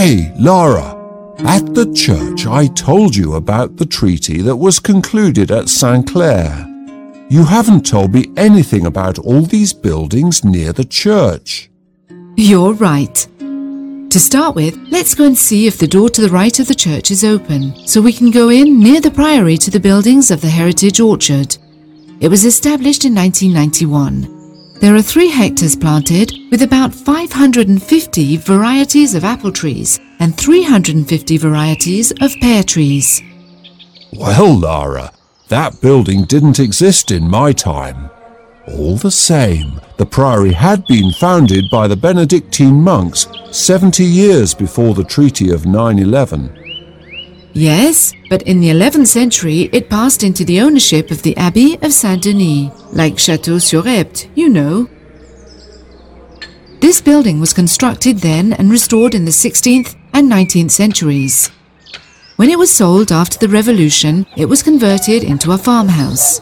Hey, Laura, at the church I told you about the treaty that was concluded at Saint Clair. You haven't told me anything about all these buildings near the church. You're right. To start with, let's go and see if the door to the right of the church is open, so we can go in near the priory to the buildings of the Heritage Orchard. It was established in 1991. There are three hectares planted with about 550 varieties of apple trees and 350 varieties of pear trees. Well, Lara, that building didn't exist in my time. All the same, the priory had been founded by the Benedictine monks 70 years before the Treaty of 911. Yes, but in the 11th century it passed into the ownership of the Abbey of Saint Denis, like Château sur Epte, you know. This building was constructed then and restored in the 16th and 19th centuries. When it was sold after the Revolution, it was converted into a farmhouse.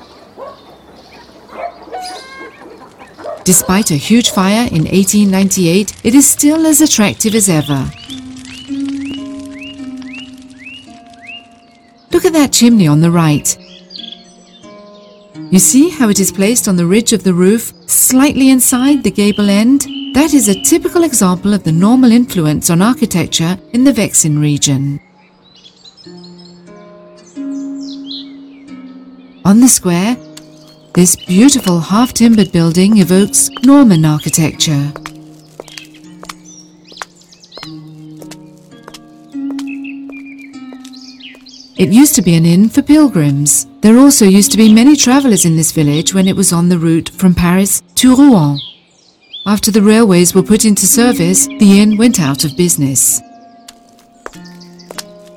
Despite a huge fire in 1898, it is still as attractive as ever. Look at that chimney on the right. You see how it is placed on the ridge of the roof, slightly inside the gable end? That is a typical example of the Norman influence on architecture in the Vexin region. On the square, this beautiful half-timbered building evokes Norman architecture. It used to be an inn for pilgrims. There also used to be many travellers in this village when it was on the route from Paris to Rouen. After the railways were put into service, the inn went out of business.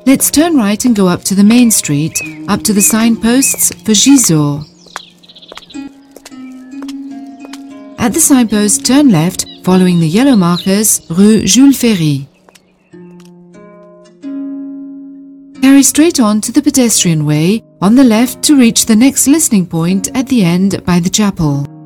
Let's turn right and go up to the main street, up to the signposts for Gisors. At the signpost, turn left, following the yellow markers, Rue Jules Ferry. Carry straight on to the pedestrian way on the left to reach the next listening point at the end by the chapel.